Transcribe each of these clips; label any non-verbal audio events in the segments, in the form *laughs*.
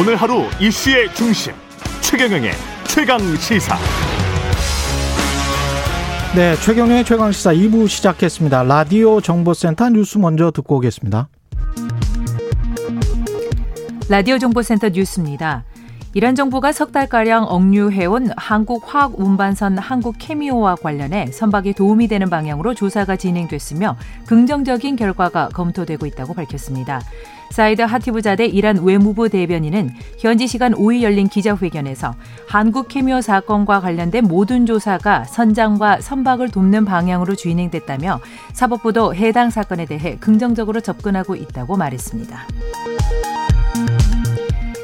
오늘 하루 이슈의 중심 최경영의 최강 시사. 네, 최경영의 최강 시사 2부 시작했습니다. 라디오 정보센터 뉴스 먼저 듣고 오겠습니다. 라디오 정보센터 뉴스입니다. 이란 정부가 석 달가량 억류해온 한국 화학 운반선 한국 케미오와 관련해 선박에 도움이 되는 방향으로 조사가 진행됐으며 긍정적인 결과가 검토되고 있다고 밝혔습니다. 사이드 하티브자대 이란 외무부 대변인은 현지 시간 5일 열린 기자회견에서 한국 케미호 사건과 관련된 모든 조사가 선장과 선박을 돕는 방향으로 진행됐다며 사법부도 해당 사건에 대해 긍정적으로 접근하고 있다고 말했습니다.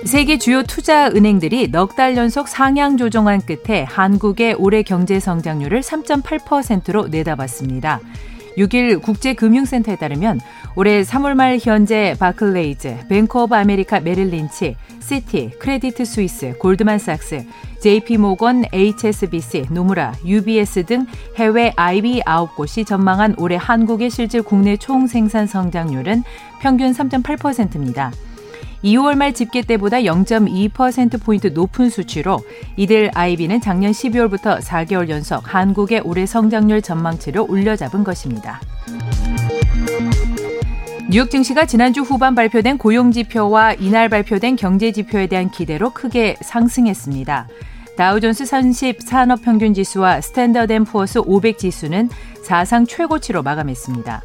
세계 주요 투자 은행들이 넉 달 연속 상향 조정한 끝에 한국의 올해 경제 성장률을 3.8%로 내다봤습니다. 6일 국제금융센터에 따르면 올해 3월 말 현재 바클레이즈, 뱅크 오브 아메리카 메릴린치, 시티, 크레디트 스위스, 골드만삭스, JP모건, HSBC, 노무라, UBS 등 해외 IB 9곳이 전망한 올해 한국의 실질 국내 총생산 성장률은 평균 3.8%입니다. 2월 말 집계 때보다 0.2%포인트 높은 수치로 이들 IB는 작년 12월부터 4개월 연속 한국의 올해 성장률 전망치를 올려잡은 것입니다. 뉴욕 증시가 지난주 후반 발표된 고용지표와 이날 발표된 경제지표에 대한 기대로 크게 상승했습니다. 다우존스 30 산업평균지수와 스탠더드 앤 푸어스 500 지수는 사상 최고치로 마감했습니다.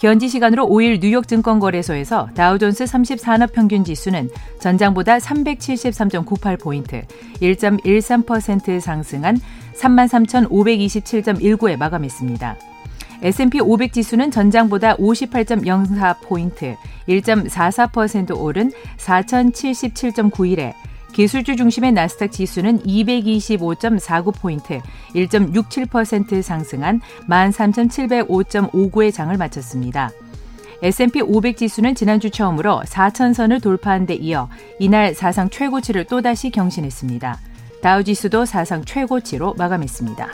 현지 시간으로 5일 뉴욕 증권거래소에서 다우존스 30 산업평균 지수는 전장보다 373.98포인트, 1.13% 상승한 33,527.19에 마감했습니다. S&P 500 지수는 전장보다 58.04포인트, 1.44% 오른 4,077.91에 기술주 중심의 나스닥 지수는 225.49포인트, 1.67% 상승한 13,705.59의 장을 마쳤습니다. S&P 500 지수는 지난주 처음으로 4천선을 돌파한 데 이어 이날 사상 최고치를 또다시 경신했습니다. 다우 지수도 사상 최고치로 마감했습니다.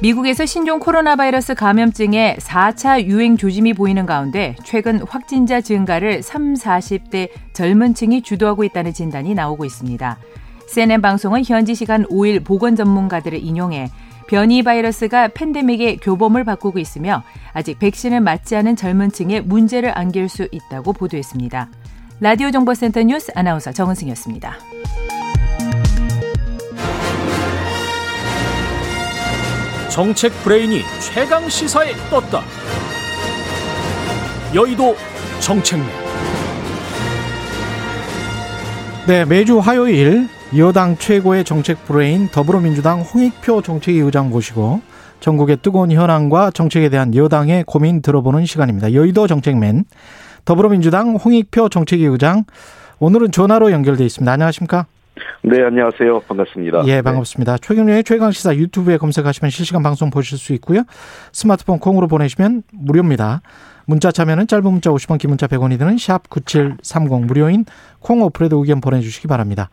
미국에서 신종 코로나 바이러스 감염증의 4차 유행 조짐이 보이는 가운데 최근 확진자 증가를 3, 40대 젊은 층이 주도하고 있다는 진단이 나오고 있습니다. CNN 방송은 현지 시간 5일 보건 전문가들을 인용해 변이 바이러스가 팬데믹의 교범을 바꾸고 있으며 아직 백신을 맞지 않은 젊은 층에 문제를 안길 수 있다고 보도했습니다. 라디오 정보센터 뉴스 아나운서 정은승이었습니다. 정책 브레인이 최강 시사에 떴다. 여의도 정책맨. 네, 매주 화요일 여당 최고의 정책 브레인 더불어민주당 홍익표 정책위 의장 모시고 전국의 뜨거운 현황과 정책에 대한 여당의 고민 들어보는 시간입니다. 여의도 정책맨 더불어민주당 홍익표 정책위 의장 오늘은 전화로 연결돼 있습니다. 안녕하십니까? 네, 안녕하세요. 반갑습니다. 예, 반갑습니다. 네. 최경련의 최강시사 유튜브에 검색하시면 실시간 방송 보실 수 있고요. 스마트폰 콩으로 보내시면 무료입니다. 문자 참여는 짧은 문자 50원, 긴 문자 100원이 드는 샵 9730 무료인 콩 어플에도 의견 보내주시기 바랍니다.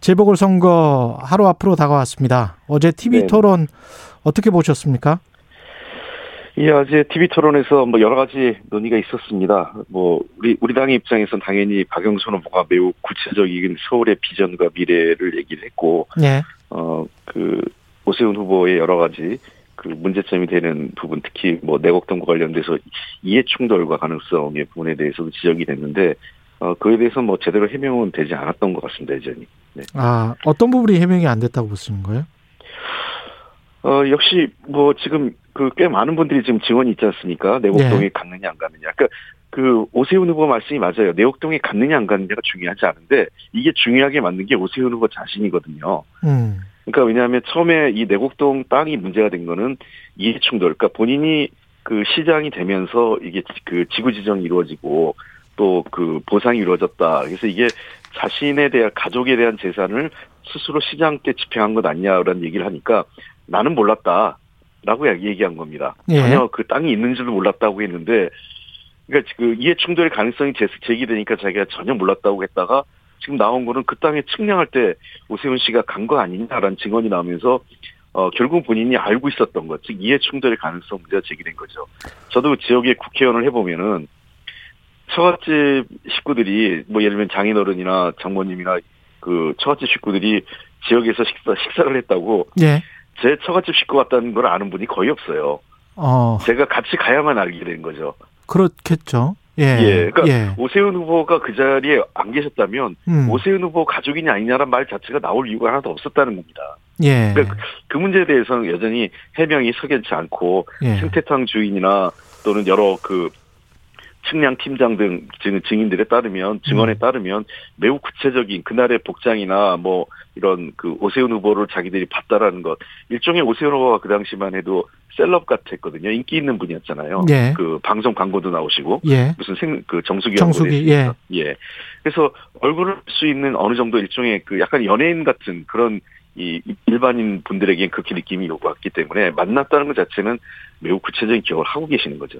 재보궐선거 하루 앞으로 다가왔습니다. 어제 TV 네. 토론 어떻게 보셨습니까? 예, 어제 TV 토론에서 뭐 여러 가지 논의가 있었습니다. 뭐 우리 우리 당의 입장에서는 당연히 박영선 후보가 매우 구체적인 서울의 비전과 미래를 얘기를 했고, 네. 어그 오세훈 후보의 여러 가지 그 문제점이 되는 부분, 특히 뭐 내곡동과 관련돼서 이해 충돌과 가능성의 부분에 대해서도 지적이 됐는데, 어 그에 대해서 뭐 제대로 해명은 되지 않았던 것 같습니다, 여전히. 네. 아 어떤 부분이 해명이 안 됐다고 보시는 거예요? 어, 역시 뭐 지금 그 꽤 많은 분들이 지금 지원이 있지 않습니까? 내곡동에 네. 갔느냐 안 갔느냐. 그러니까 그 오세훈 후보 말씀이 맞아요. 내곡동에 갔느냐 안 갔느냐가 중요하지 않은데 이게 중요하게 맞는 게 오세훈 후보 자신이거든요. 음. 그러니까 왜냐하면 처음에 이 내곡동 땅이 문제가 된 거는 이해 충돌. 그러니까 본인이 그 시장이 되면서 이게 그 지구 지정이 이루어지고 또 그 보상이 이루어졌다. 그래서 이게 자신에 대한 가족에 대한 재산을 스스로 시장 때 집행한 것 아니냐라는 얘기를 하니까 나는 몰랐다. 라고 얘기한 겁니다. 예. 전혀 그 땅이 있는 줄도 몰랐다고 했는데, 그러니까 그 이해 충돌의 가능성이 제기되니까 자기가 전혀 몰랐다고 했다가 지금 나온 거는 그 땅에 측량할 때 오세훈 씨가 간 거 아니냐라는 증언이 나오면서 어, 결국 본인이 알고 있었던 것, 즉 이해 충돌의 가능성 문제가 제기된 거죠. 저도 지역의 국회의원을 해보면은 처갓집 식구들이 뭐 예를 들면 장인어른이나 장모님이나 그 처갓집 식구들이 지역에서 식사 식사를 했다고 예. 제 처갓집 식구 같다는 걸 아는 분이 거의 없어요. 어, 제가 같이 가야만 알게 된 거죠. 그렇겠죠. 예. 예, 그러니까 예. 오세훈 후보가 그 자리에 안 계셨다면 음. 오세훈 후보 가족이냐 아니냐란 말 자체가 나올 이유가 하나도 없었다는 겁니다. 예. 그러니까 그 문제에 대해서는 여전히 해명이 석연치 않고 예. 생태탕 주인이나 또는 여러 그 측량 팀장 등 증- 증인들에 따르면 증언에 음. 따르면 매우 구체적인 그날의 복장이나 뭐 이런 그 오세훈 후보를 자기들이 봤다라는 것 일종의 오세훈 후보가 그 당시만 해도 셀럽 같았거든요 인기 있는 분이었잖아요 예. 그 방송 광고도 나오시고 예. 무슨 생 그 정수기 정수기, 예. 예. 그래서 얼굴을 볼수 있는 어느 정도 일종의 그 약간 연예인 같은 그런 이 일반인 분들에게 그렇게 느낌이 왔기 때문에 만났다는 것 자체는 매우 구체적인 기억을 하고 계시는 거죠.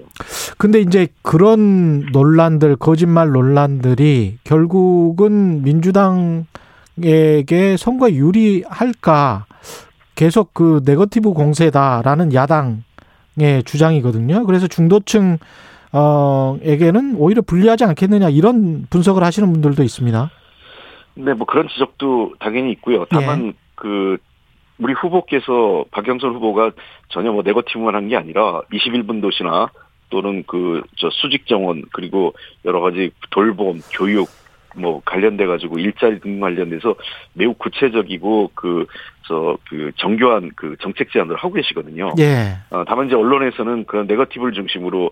근데 이제 그런 논란들, 거짓말 논란들이 결국은 민주당에게 선거에 유리할까 계속 그 네거티브 공세다라는 야당의 주장이거든요. 그래서 중도층 어, 에게는 오히려 불리하지 않겠느냐 이런 분석을 하시는 분들도 있습니다. 네, 뭐 그런 지적도 당연히 있고요. 다만 그 우리 후보께서 박영선 후보가 전혀 뭐 네거티브만 한 게 아니라 21분 도시나 또는 그 저 수직 정원 그리고 여러 가지 돌봄, 교육 뭐 관련돼 가지고 일자리 등 관련돼서 매우 구체적이고 그저그 정교한 그 정책 제안을 하고 계시거든요. 예. 어, 다만 이제 언론에서는 그런 네거티브를 중심으로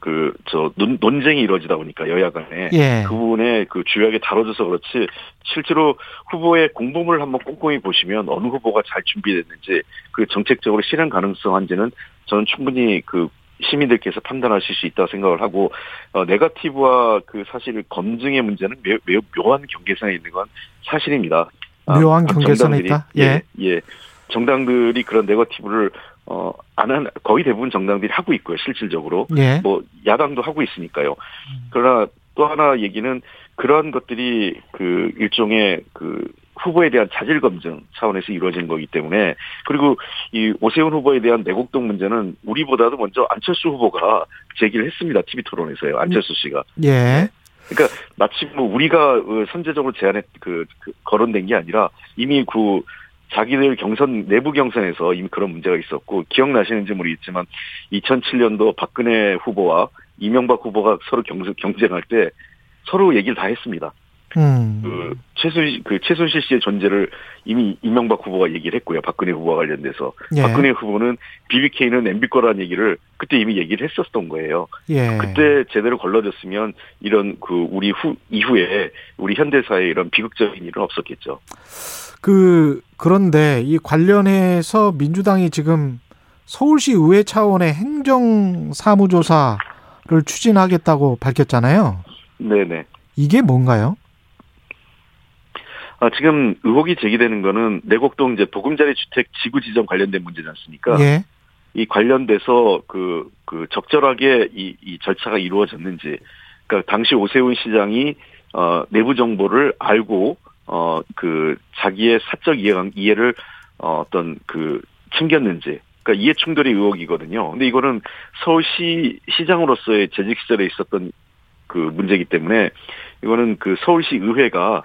그저 논쟁이 이루어지다 보니까 여야 간에 예. 그 부분에 그 주요하게 다뤄져서 그렇지 실제로 후보의 공보물을 한번 꼼꼼히 보시면 어느 후보가 잘 준비됐는지 그 정책적으로 실현 가능성 한지는 저는 충분히 그 시민들께서 판단하실 수 있다고 생각을 하고 어, 네거티브와 그 사실 검증의 문제는 매우, 매우 묘한 경계선에 있는 건 사실입니다. 아, 묘한 경계선에 정당들이, 있다? 예, 예. 정당들이 그런 네거티브를 어, 안 한, 거의 대부분 정당들이 하고 있고요, 실질적으로. 예. 뭐, 야당도 하고 있으니까요. 그러나 또 하나 얘기는 그러한 것들이 그 일종의 그 후보에 대한 자질 검증 차원에서 이루어지는 거기 때문에 그리고 이 오세훈 후보에 대한 내곡동 문제는 우리보다도 먼저 안철수 후보가 제기를 했습니다. TV 토론에서요. 안철수 씨가. 예. 그러니까 마치 뭐 우리가 어, 선제적으로 제안했 그, 그 거론된 게 아니라 이미 그 자기들 경선 내부 경선에서 이미 그런 문제가 있었고 기억나시는지 모르겠지만 2007년도 박근혜 후보와 이명박 후보가 서로 경쟁, 경쟁할 때 서로 얘기를 다 했습니다. 음. 그 최순실 그 최순실 씨의 존재를 이미 이명박 후보가 얘기를 했고요. 박근혜 후보와 관련돼서 예. 박근혜 후보는 BBK는 MB 거라는 얘기를 그때 이미 얘기를 했었던 거예요. 예. 그때 제대로 걸러졌으면 이런 그 우리 후 이후에 우리 현대사에 이런 비극적인 일은 없었겠죠. 그 그런데 이 관련해서 민주당이 지금 서울시 의회 차원의 행정 사무조사를 추진하겠다고 밝혔잖아요. 네네. 이게 뭔가요? 아, 지금 의혹이 제기되는 거는 내곡동 이제 보금자리 주택 지구 지정 관련된 문제지 않습니까? 예. 이 관련돼서 그, 그 적절하게 이, 이 절차가 이루어졌는지, 그러니까 당시 오세훈 시장이 어, 내부 정보를 알고 어, 그 자기의 사적 이해, 이해를 어, 어떤 그 챙겼는지, 그러니까 이해 충돌의 의혹이거든요. 근데 이거는 서울시 시장으로서의 재직 시절에 있었던 그 문제이기 때문에 이거는 그 서울시 의회가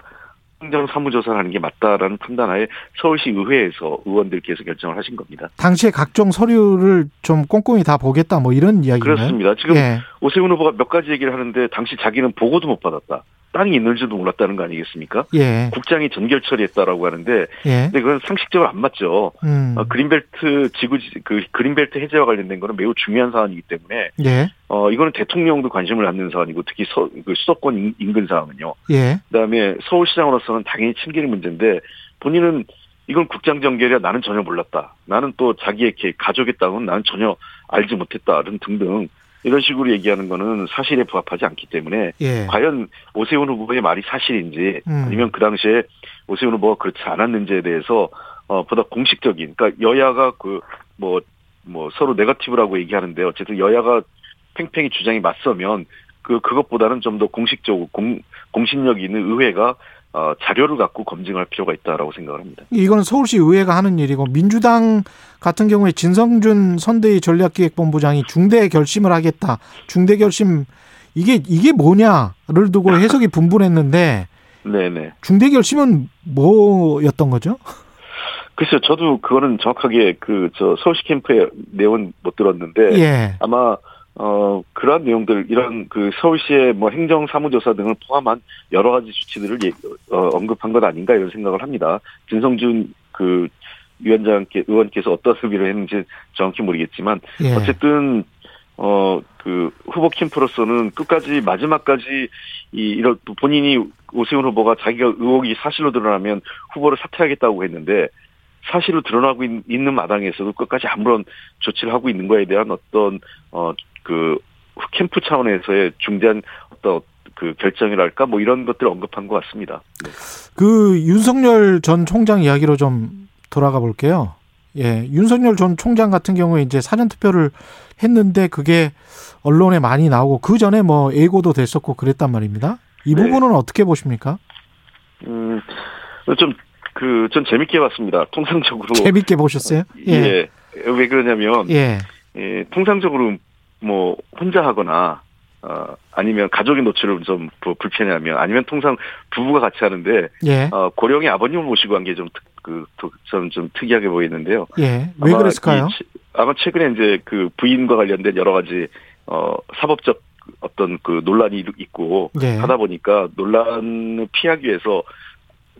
행정 사무조사를 하는 게 맞다라는 판단하에 서울시 의회에서 의원들께서 결정을 하신 겁니다. 당시에 각종 서류를 좀 꼼꼼히 다 보겠다 뭐 이런 이야기인가요? 그렇습니다. 지금 예. 오세훈 후보가 몇 가지 얘기를 하는데 당시 자기는 보고도 못 받았다. 땅이 있는지도 몰랐다는 거 아니겠습니까? 예. 국장이 전결 처리했다라고 하는데 예. 근데 그건 상식적으로 안 맞죠. 음. 어, 그린벨트 지구 그 그린벨트 해제와 관련된 거는 매우 중요한 사안이기 때문에 예. 어 이거는 대통령도 관심을 갖는 사안이고 특히 서, 그 수도권 인- 인근 사항은요. 예. 그다음에 서울시장으로서는 당연히 챙기는 문제인데 본인은 이건 국장 전결이야 나는 전혀 몰랐다. 나는 또 자기의 개- 가족의 땅은 나는 전혀 알지 못했다. 등 등등 이런 식으로 얘기하는 거는 사실에 부합하지 않기 때문에 예. 과연 오세훈 후보의 말이 사실인지 음. 아니면 그 당시에 오세훈 후보가 그렇지 않았는지에 대해서 어 보다 공식적인 그러니까 여야가 그 뭐뭐 서로 네거티브라고 얘기하는데 어쨌든 여야가 팽팽히 주장이 맞서면 그 그것보다는 좀 더 공식적으로 공 공신력 있는 의회가 어 자료를 갖고 검증할 필요가 있다라고 생각을 합니다. 이거는 서울시 의회가 하는 일이고 민주당 같은 경우에 진성준 선대위 전략기획본부장이 중대 결심을 하겠다. 중대 결심 이게 이게 뭐냐를 두고 *laughs* 해석이 분분했는데 네네. 중대 결심은 뭐였던 거죠? 글쎄요, 저도 그거는 정확하게 그 저 서울시 캠프의 내용은 못 들었는데 예. 아마 어 그러한 내용들 이런 그 서울시의 뭐 행정 사무조사 등을 포함한 여러 가지 조치들을 예, 어, 언급한 것 아닌가 이런 생각을 합니다. 진성준 그 위원장께 의원께서 어떤 의미를 했는지 정확히 모르겠지만 예. 어쨌든 어 그 후보 캠프로서는 끝까지 마지막까지 이 이런 본인이 오세훈 후보가 자기가 의혹이 사실로 드러나면 후보를 사퇴하겠다고 했는데 사실로 드러나고 있, 는 마당에서도 끝까지 아무런 조치를 하고 있는 거에 대한 어떤 어 그 캠프 차원에서의 중대한 어떤 그 결정이랄까 뭐 이런 것들을 언급한 것 같습니다. 네. 그 윤석열 전 총장 이야기로 좀 돌아가 볼게요. 예, 윤석열 전 총장 같은 경우에 이제 사전 투표를 했는데 그게 언론에 많이 나오고 그 전에 뭐 예고도 됐었고 그랬단 말입니다. 이 네. 부분은 어떻게 보십니까? 음, 좀, 그, 전 재밌게 봤습니다. 통상적으로. 재밌게 보셨어요? 예. 왜 그러냐면, 예. 예, 통상적으로 뭐, 혼자 하거나, 어, 아니면 가족의 노출을 좀 부- 불편해하면, 아니면 통상 부부가 같이 하는데, 예. 어, 고령의 아버님을 모시고 한 게 좀, 특- 그, 좀, 좀 특이하게 보이는데요. 예. 왜 아마 그랬을까요? 이 최- 아마 최근에 이제 그 부인과 관련된 여러 가지, 어, 사법적 어떤 그 논란이 있고, 예. 하다 보니까 논란을 피하기 위해서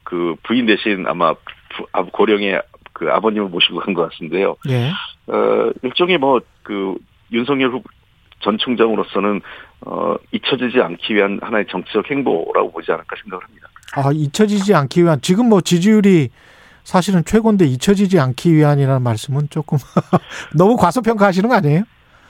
그 부인 대신 아마 부- 아, 고령의 그 아버님을 모시고 간 것 같은데요. 예. 어, 일종의 뭐그 윤석열 후보 전 총장으로서는 어, 잊혀지지 않기 위한 하나의 정치적 행보라고 보지 않을까 생각을 합니다. 아, 잊혀지지 않기 위한 지금 뭐 지지율이 사실은 최고인데 잊혀지지 않기 위한이라는 말씀은 조금 *laughs* 너무 과소평가하시는 거 아니에요?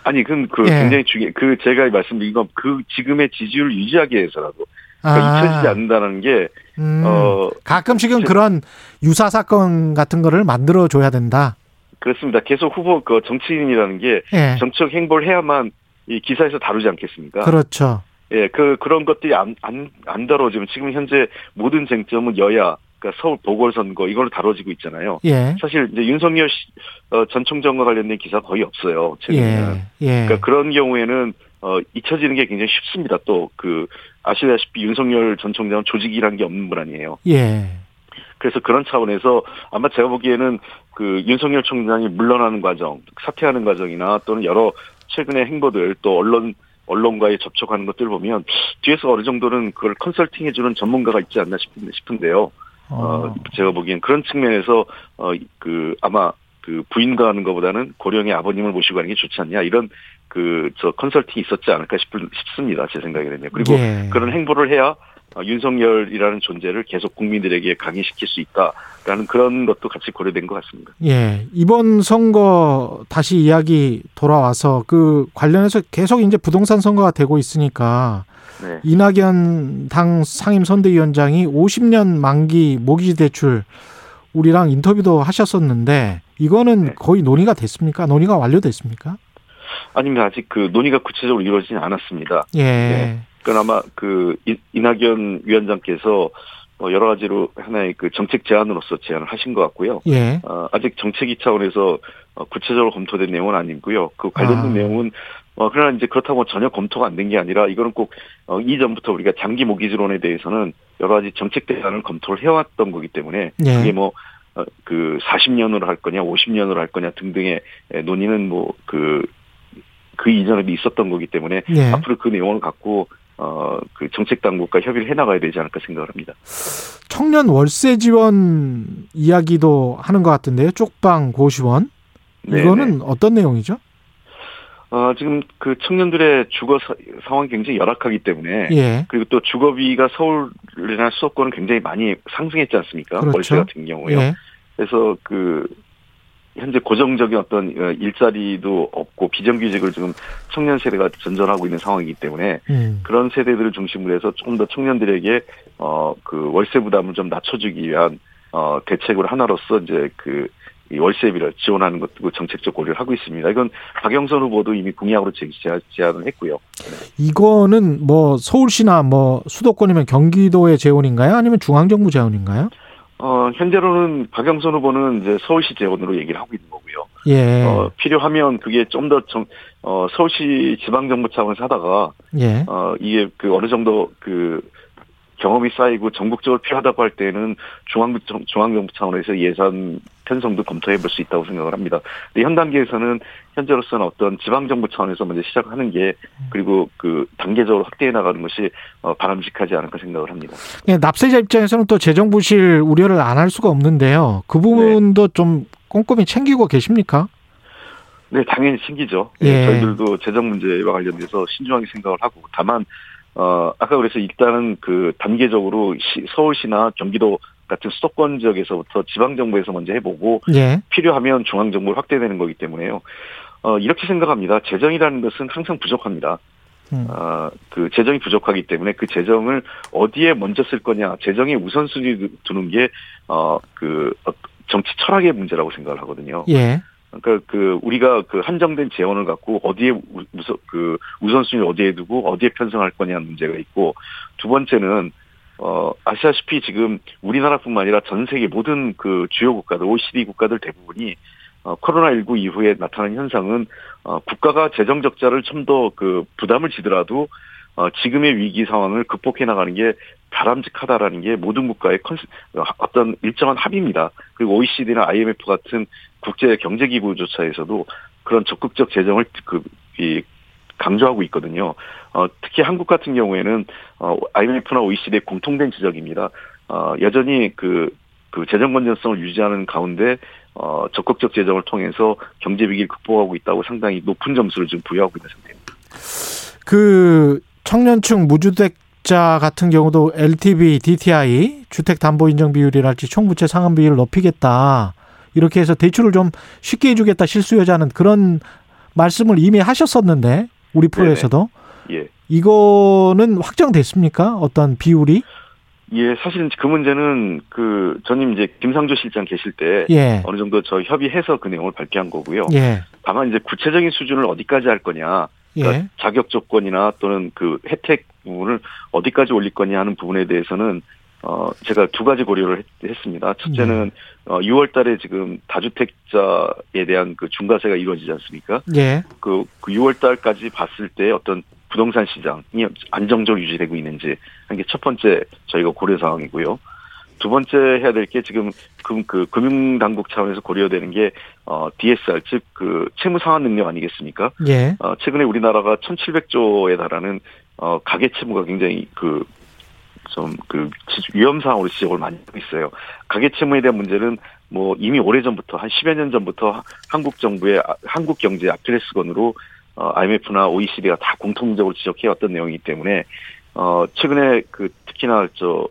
아니, 그, 그 예. 굉장히 중요, 그 제가 말씀드린 건 그 지금의 지지율을 유지하기 위해서라도 그러니까 아, 잊혀지지 않는다는 게, 음, 어, 가끔씩은 제- 그런 유사 사건 같은 거를 만들어 줘야 된다. 그렇습니다. 계속 후보, 그 정치인이라는 게 예. 정치적 행보를 해야만 이 기사에서 다루지 않겠습니까? 그렇죠. 예, 그, 그런 것들이 안, 안, 안 다뤄지면 지금 현재 모든 쟁점은 여야, 그러니까 서울 보궐선거, 이걸로 다뤄지고 있잖아요. 예. 사실 이제 윤석열 씨, 어, 전 총장과 관련된 기사 거의 없어요. 최근에는. 예. 예. 그러니까 그런 경우에는, 어, 잊혀지는 게 굉장히 쉽습니다. 또, 그, 아시다시피 윤석열 전 총장은 조직이란 게 없는 분 아니에요. 예. 그래서 그런 차원에서 아마 제가 보기에는 그 윤석열 총장이 물러나는 과정, 사퇴하는 과정이나 또는 여러 최근의 행보들 또 언론 언론과의 접촉하는 것들 보면 뒤에서 어느 정도는 그걸 컨설팅 해주는 전문가가 있지 않나 싶은, 싶은데요. 어, 어. 제가 보기엔 그런 측면에서 어, 그 아마 그 부인과 하는 것보다는 고령의 아버님을 모시고 하는 게 좋지 않냐 이런 그 저 컨설팅이 있었지 않을까 싶, 싶습니다. 제 생각에는요. 그리고 예. 그런 행보를 해야 어, 윤석열이라는 존재를 계속 국민들에게 강의시킬 수 있다라는 그런 것도 같이 고려된 것 같습니다. 예. 이번 선거 다시 이야기 돌아와서 그 관련해서 계속 이제 부동산 선거가 되고 있으니까 네. 이낙연 당 상임 선대위원장이 50년 만기 모기지 대출 우리랑 인터뷰도 하셨었는데 이거는 네. 거의 논의가 됐습니까? 논의가 완료됐습니까? 아니면 아직 그 논의가 구체적으로 이루어지지 않았습니다. 예. 네. 그건 아마 그 이- 이낙연 위원장께서 어, 여러 가지로 하나의 그 정책 제안으로서 제안을 하신 것 같고요. 예. 어, 아직 정책위 차원에서 어, 구체적으로 검토된 내용은 아니고요. 그 관련된 아. 내용은 어, 그러나 이제 그렇다고 전혀 검토가 안 된 게 아니라 이거는 꼭 어, 이전부터 우리가 장기 모기지론에 대해서는 여러 가지 정책 대안을 검토를 해왔던 거기 때문에 예. 그게 뭐 어, 그 40년으로 할 거냐, 50년으로 할 거냐 등등의 에, 논의는 뭐 그 그 이전에도 있었던 거기 때문에 예. 앞으로 그 내용을 갖고 어 그 정책 당국과 협의를 해 나가야 되지 않을까 생각을 합니다. 청년 월세 지원 이야기도 하는 것 같은데요. 쪽방 고시원. 네, 이거는 어떤 내용이죠? 어 지금 그 청년들의 주거 사, 상황이 굉장히 열악하기 때문에 예. 그리고 또 주거비가 서울이나 수도권은 굉장히 많이 상승했지 않습니까? 그렇죠. 월세 같은 경우요. 예. 그래서 그 현재 고정적인 어떤 어, 일자리도 없고 비정규직을 지금 청년 세대가 전전하고 있는 상황이기 때문에 음. 그런 세대들을 중심으로 해서 조금 더 청년들에게 어 그 월세 부담을 좀 낮춰주기 위한 어 대책을 하나로서 이제 그이 월세비를 지원하는 것도 정책적 고려를 하고 있습니다. 이건 박영선 후보도 이미 공약으로 제안을 했고요. 이거는 뭐 서울시나 뭐 수도권이면 경기도의 재원인가요? 아니면 중앙정부 재원인가요? 어, 현재로는 박영선 후보는 이제 서울시 재원으로 얘기를 하고 있는 거고요. 예. 어, 필요하면 그게 좀 더 정, 어, 서울시 지방정부 차원에서 하다가, 예. 어, 이게 그 어느 정도 그 경험이 쌓이고 전국적으로 필요하다고 할 때는 중앙, 중앙정부 차원에서 예산 편성도 검토해 볼 수 있다고 생각을 합니다. 근데 현 단계에서는 현재로서는 어떤 지방정부 차원에서 먼저 시작하는 게 그리고 그 단계적으로 확대해 나가는 것이 어, 바람직하지 않을까 생각을 합니다. 예, 납세자 입장에서는 또 재정 부실 우려를 안 할 수가 없는데요. 그 부분도 좀 꼼꼼히 챙기고 계십니까? 네, 당연히 챙기죠. 예. 저희들도 재정 문제와 관련돼서 신중하게 생각을 하고 다만 어 아까 그래서 일단은 그 단계적으로 시, 서울시나 경기도 같은 수도권 지역에서부터 지방 정부에서 먼저 해보고 예. 필요하면 중앙 정부를 확대되는 거기 때문에요. 어 이렇게 생각합니다. 재정이라는 것은 항상 부족합니다. 음. 어, 그 재정이 부족하기 때문에 그 재정을 어디에 먼저 쓸 거냐, 재정의 우선순위 두는 게, 어, 그, 어, 정치 철학의 문제라고 생각을 하거든요. 예. 그러니까 그 우리가 그 한정된 재원을 갖고 어디에 우- 우선 그 우선순위를 어디에 두고 어디에 편성할 거냐는 문제가 있고 두 번째는 어 아시다시피 지금 우리나라뿐만 아니라 전 세계 모든 그 주요 국가들 OECD 국가들 대부분이 어 코로나19 이후에 나타난 현상은 어 국가가 재정 적자를 좀 더 그 부담을 지더라도 어 지금의 위기 상황을 극복해 나가는 게 바람직하다라는 게 모든 국가의 컨셉 어떤 일정한 합의입니다. 그리고 OECD나 IMF 같은 국제 경제 기구조차에서도 그런 적극적 재정을 그, 이, 강조하고 있거든요. 어, 특히 한국 같은 경우에는 어, IMF나 OECD의 공통된 지적입니다. 어, 여전히 그, 그 재정 건전성을 유지하는 가운데 어, 적극적 재정을 통해서 경제 위기를 극복하고 있다고 상당히 높은 점수를 지금 부여하고 있는 상태입니다. 그 청년층 무주택자 같은 경우도 LTV, DTI, 주택 담보 인정 비율이랄지 총부채 상환 비율을 높이겠다. 이렇게 해서 대출을 좀 쉽게 해주겠다 실수요자는 그런 말씀을 이미 하셨었는데 우리 프로에서도 예. 이거는 확정됐습니까? 어떤 비율이? 예, 사실은 그 문제는 그 전임 이제 김상조 실장 계실 때 예. 어느 정도 저 협의해서 그 내용을 발표한 거고요. 예. 다만 이제 구체적인 수준을 어디까지 할 거냐, 그러니까 예. 자격 조건이나 또는 그 혜택 부분을 어디까지 올릴 거냐 하는 부분에 대해서는 어 제가 두 가지 고려를 했, 습니다 첫째는 어 6월 달에 지금 다주택자에 대한 그 중과세가 이루어지지 않습니까? 예. 그, 그 6월 달까지 봤을 때 어떤 부동산 시장이 안정적으로 유지되고 있는지 한 게 첫 번째 저희가 고려 사항이고요. 두 번째 해야 될 게 지금 금, 그 금융당국 차원에서 고려되는 게 어, DSR 즉 그 채무 상환 능력 아니겠습니까? 예. 어, 최근에 우리나라가 1,700조에 달하는 어, 가계 채무가 굉장히 그 좀 그 위험 상황으로 지적을 많이 하고 있어요. 가계 채무에 대한 문제는 뭐 이미 오래 전부터 한 10여 년 전부터 한국 정부의 아- 한국 경제 아킬레스건으로 어, IMF나 OECD가 다 공통적으로 지적해 왔던 내용이기 때문에 어, 최근에 그 특히나 저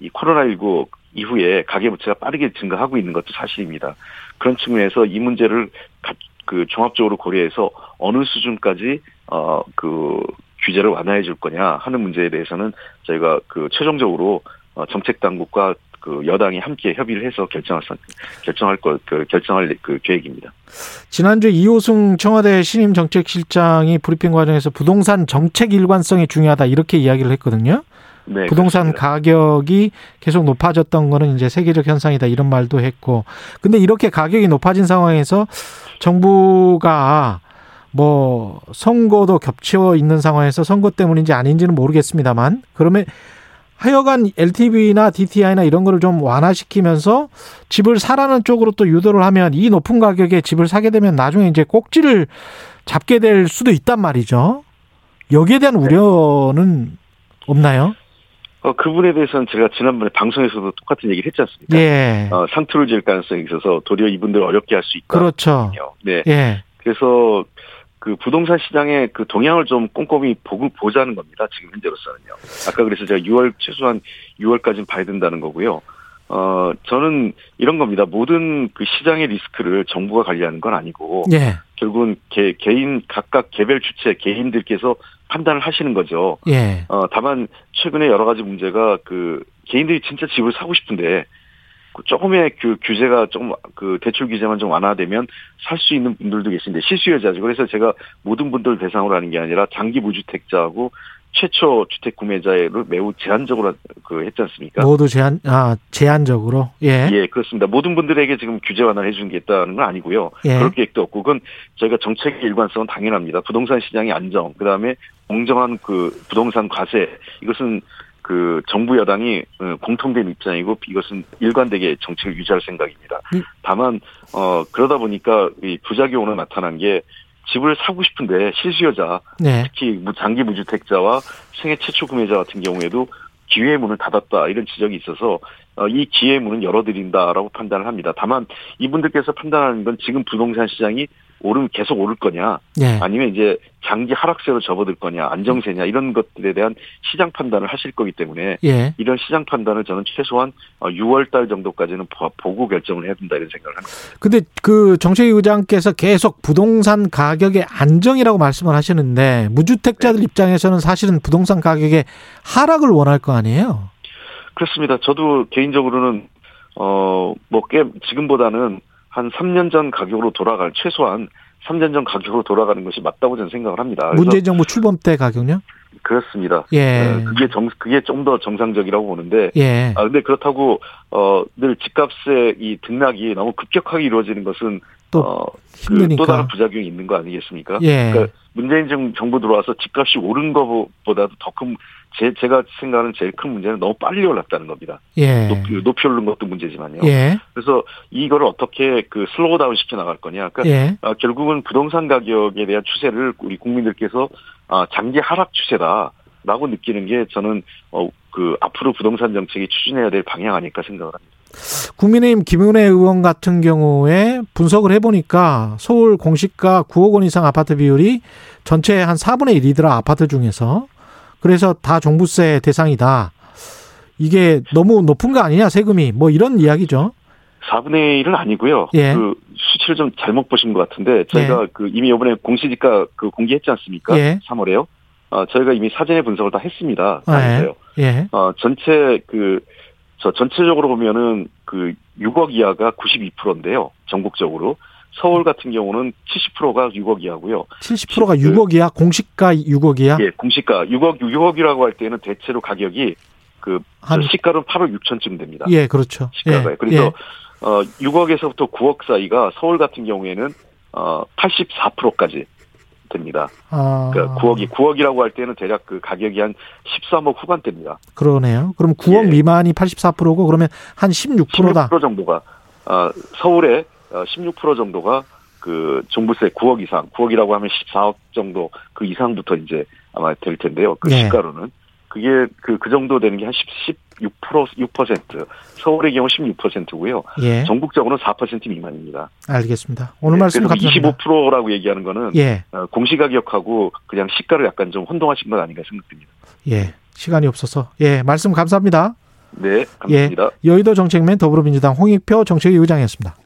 이 코로나19 이후에 가계 부채가 빠르게 증가하고 있는 것도 사실입니다. 그런 측면에서 이 문제를 가- 그 종합적으로 고려해서 어느 수준까지 어그 규제를 완화해 줄 거냐 하는 문제에 대해서는 저희가 그 최종적으로 어, 정책 당국과 그 여당이 함께 협의를 해서 결정할 선- 결정할 거그 결정할 그 계획입니다. 지난주 이호승 청와대 신임 정책실장이 브리핑 과정에서 부동산 정책 일관성이 중요하다 이렇게 이야기를 했거든요. 네, 부동산 그렇습니다. 가격이 계속 높아졌던 거는 이제 세계적 현상이다 이런 말도 했고. 근데 이렇게 가격이 높아진 상황에서 정부가 뭐 선거도 겹쳐 있는 상황에서 선거 때문인지 아닌지는 모르겠습니다만 그러면 하여간 LTV나 DTI나 이런 거를 좀 완화시키면서 집을 사라는 쪽으로 또 유도를 하면 이 높은 가격에 집을 사게 되면 나중에 이제 꼭지를 잡게 될 수도 있단 말이죠. 여기에 대한 우려는 없나요? 어, 그분에 대해서는 제가 지난번에 방송에서도 똑같은 얘기를 했지 않습니까? 예. 어, 상투를 지을 가능성이 있어서 도리어 이분들 을 어렵게 할 수 있다. 그렇죠. 네. 예. 그래서 그 부동산 시장의 그 동향을 좀 꼼꼼히 보고 보자는 겁니다. 지금 현재로서는요. 아까 그래서 제가 6월 최소한 6월까지는 봐야 된다는 거고요. 어 저는 이런 겁니다. 모든 그 시장의 리스크를 정부가 관리하는 건 아니고 예. 결국은 개, 개인 각각 개별 주체 개인들께서 판단을 하시는 거죠. 예. 어 다만 최근에 여러 가지 문제가 그 개인들이 진짜 집을 사고 싶은데 그 조금의 그 규제가 조금 그 대출 규제만 좀 완화되면 살 수 있는 분들도 계신데 실수요자죠. 그래서 제가 모든 분들 대상으로 하는 게 아니라 장기 무주택자하고 최초 주택 구매자를 매우 제한적으로 그 했지 않습니까? 모두 제한 아 제한적으로 예. 예, 그렇습니다. 모든 분들에게 지금 규제 완화를 해준 게 있다는 건 아니고요. 예. 그럴 계획도 없고, 그건 저희가 정책의 일관성은 당연합니다. 부동산 시장의 안정, 그 다음에 공정한 그 부동산 과세, 이것은 그 정부 여당이 어, 공통된 입장이고 이것은 일관되게 정책을 유지할 생각입니다. 음. 다만 어 그러다 보니까 이 부작용으로 나타난 게 집을 사고 싶은데 실수요자 네. 특히 무- 장기 무주택자와 생애 최초 구매자 같은 경우에도 기회의 문을 닫았다 이런 지적이 있어서 어, 이 기회의 문은 열어드린다라고 판단을 합니다. 다만 이분들께서 판단하는 건 지금 부동산 시장이 오르면 계속 오를 거냐 예. 아니면 이제 장기 하락세로 접어들 거냐 안정세냐 이런 것들에 대한 시장 판단을 하실 거기 때문에 예. 이런 시장 판단을 저는 최소한 6월 달 정도까지는 보- 보고 결정을 해야 된다 이런 생각을 합니다. 근데 그 정책위 의장께서 계속 부동산 가격의 안정이라고 말씀을 하시는데 무주택자들 네. 입장에서는 사실은 부동산 가격의 하락을 원할 거 아니에요? 그렇습니다. 저도 개인적으로는 어뭐꽤 지금보다는 한 3년 전 가격으로 돌아갈 최소한 3년 전 가격으로 돌아가는 것이 맞다고 저는 생각을 합니다. 문재인 정부 출범 때 가격요? 그렇습니다. 예. 어, 그게 정 그게 좀 더 정상적이라고 보는데 예. 아 근데 그렇다고 어늘 집값의 이 등락이 너무 급격하게 이루어지는 것은 또 어, 힘드니까. 그 또 다른 부작용이 있는 거 아니겠습니까? 예. 그러니까 문재인 정- 정부 들어와서 집값이 오른 것보다도 더 큰 제, 제가 생각하는 제일 큰 문제는 너무 빨리 올랐다는 겁니다. 예. 높이, 높이 오른 것도 문제지만요. 예. 그래서 이거를 어떻게 그 slow down 시켜 나갈 거냐. 그러니까 예. 아, 결국은 부동산 가격에 대한 추세를 우리 국민들께서 아, 장기 하락 추세다 라고 느끼는 게 저는 어, 그 앞으로 부동산 정책이 추진해야 될 방향 아닐까 생각을 합니다. 국민의힘 김은혜 의원 같은 경우에 분석을 해보니까 서울 공시가 9억 원 이상 아파트 비율이 전체 한 4분의 1이더라 아파트 중에서 그래서 다 종부세 대상이다. 이게 너무 높은 거 아니냐 세금이 뭐 이런 이야기죠. 4분의 1은 아니고요. 예. 그 수치를 좀 잘못 보신 것 같은데 저희가 그 이미 이번에 공시지가 그 공개했지 않습니까? 예. 3월에요. 어, 저희가 이미 사전에 분석을 다 했습니다. 다 예. 했어요. 예. 어, 전체 그, 저 전체적으로 보면은 그 6억 이하가 92%인데요. 전국적으로. 서울 같은 경우는 70%가 6억 이하고요. 70%가 6억 이야. 공시가 6억 이야. 예, 공시가 6억, 6억이라고 할 때는 대체로 가격이 그, 한- 시가로 8억 6천쯤 됩니다. 예, 그렇죠. 시가가. 예. 그래서, 예. 어, 6억에서부터 9억 사이가 서울 같은 경우에는, 어, 84%까지 됩니다. 아, 그러니까 9억이, 9억이라고 할 때는 대략 그 가격이 한 13억 후반대입니다. 그러네요. 그럼 9억 예. 미만이 84%고 그러면 한 16%다. 16% 정도가 어, 서울에 어, 16% 정도가 그 종부세 9억 이상, 9억이라고 하면 14억 정도 그 이상부터 이제 아마 될 텐데요. 그 네. 시가로는 그게 그그 정도 되는 게 한 10, 16% 6% 서울의 경우 16%고요. 예. 전국적으로는 4% 미만입니다. 알겠습니다. 오늘 말씀 네, 그래서 감사합니다. 25%라고 얘기하는 거는 예. 어, 공시가격하고 그냥 시가를 약간 좀 혼동하신 건 아닌가 생각됩니다. 예. 시간이 없어서. 예. 말씀 감사합니다. 네, 감사합니다. 여의도 정책맨 더불어민주당 홍익표 정책위 의장이었습니다.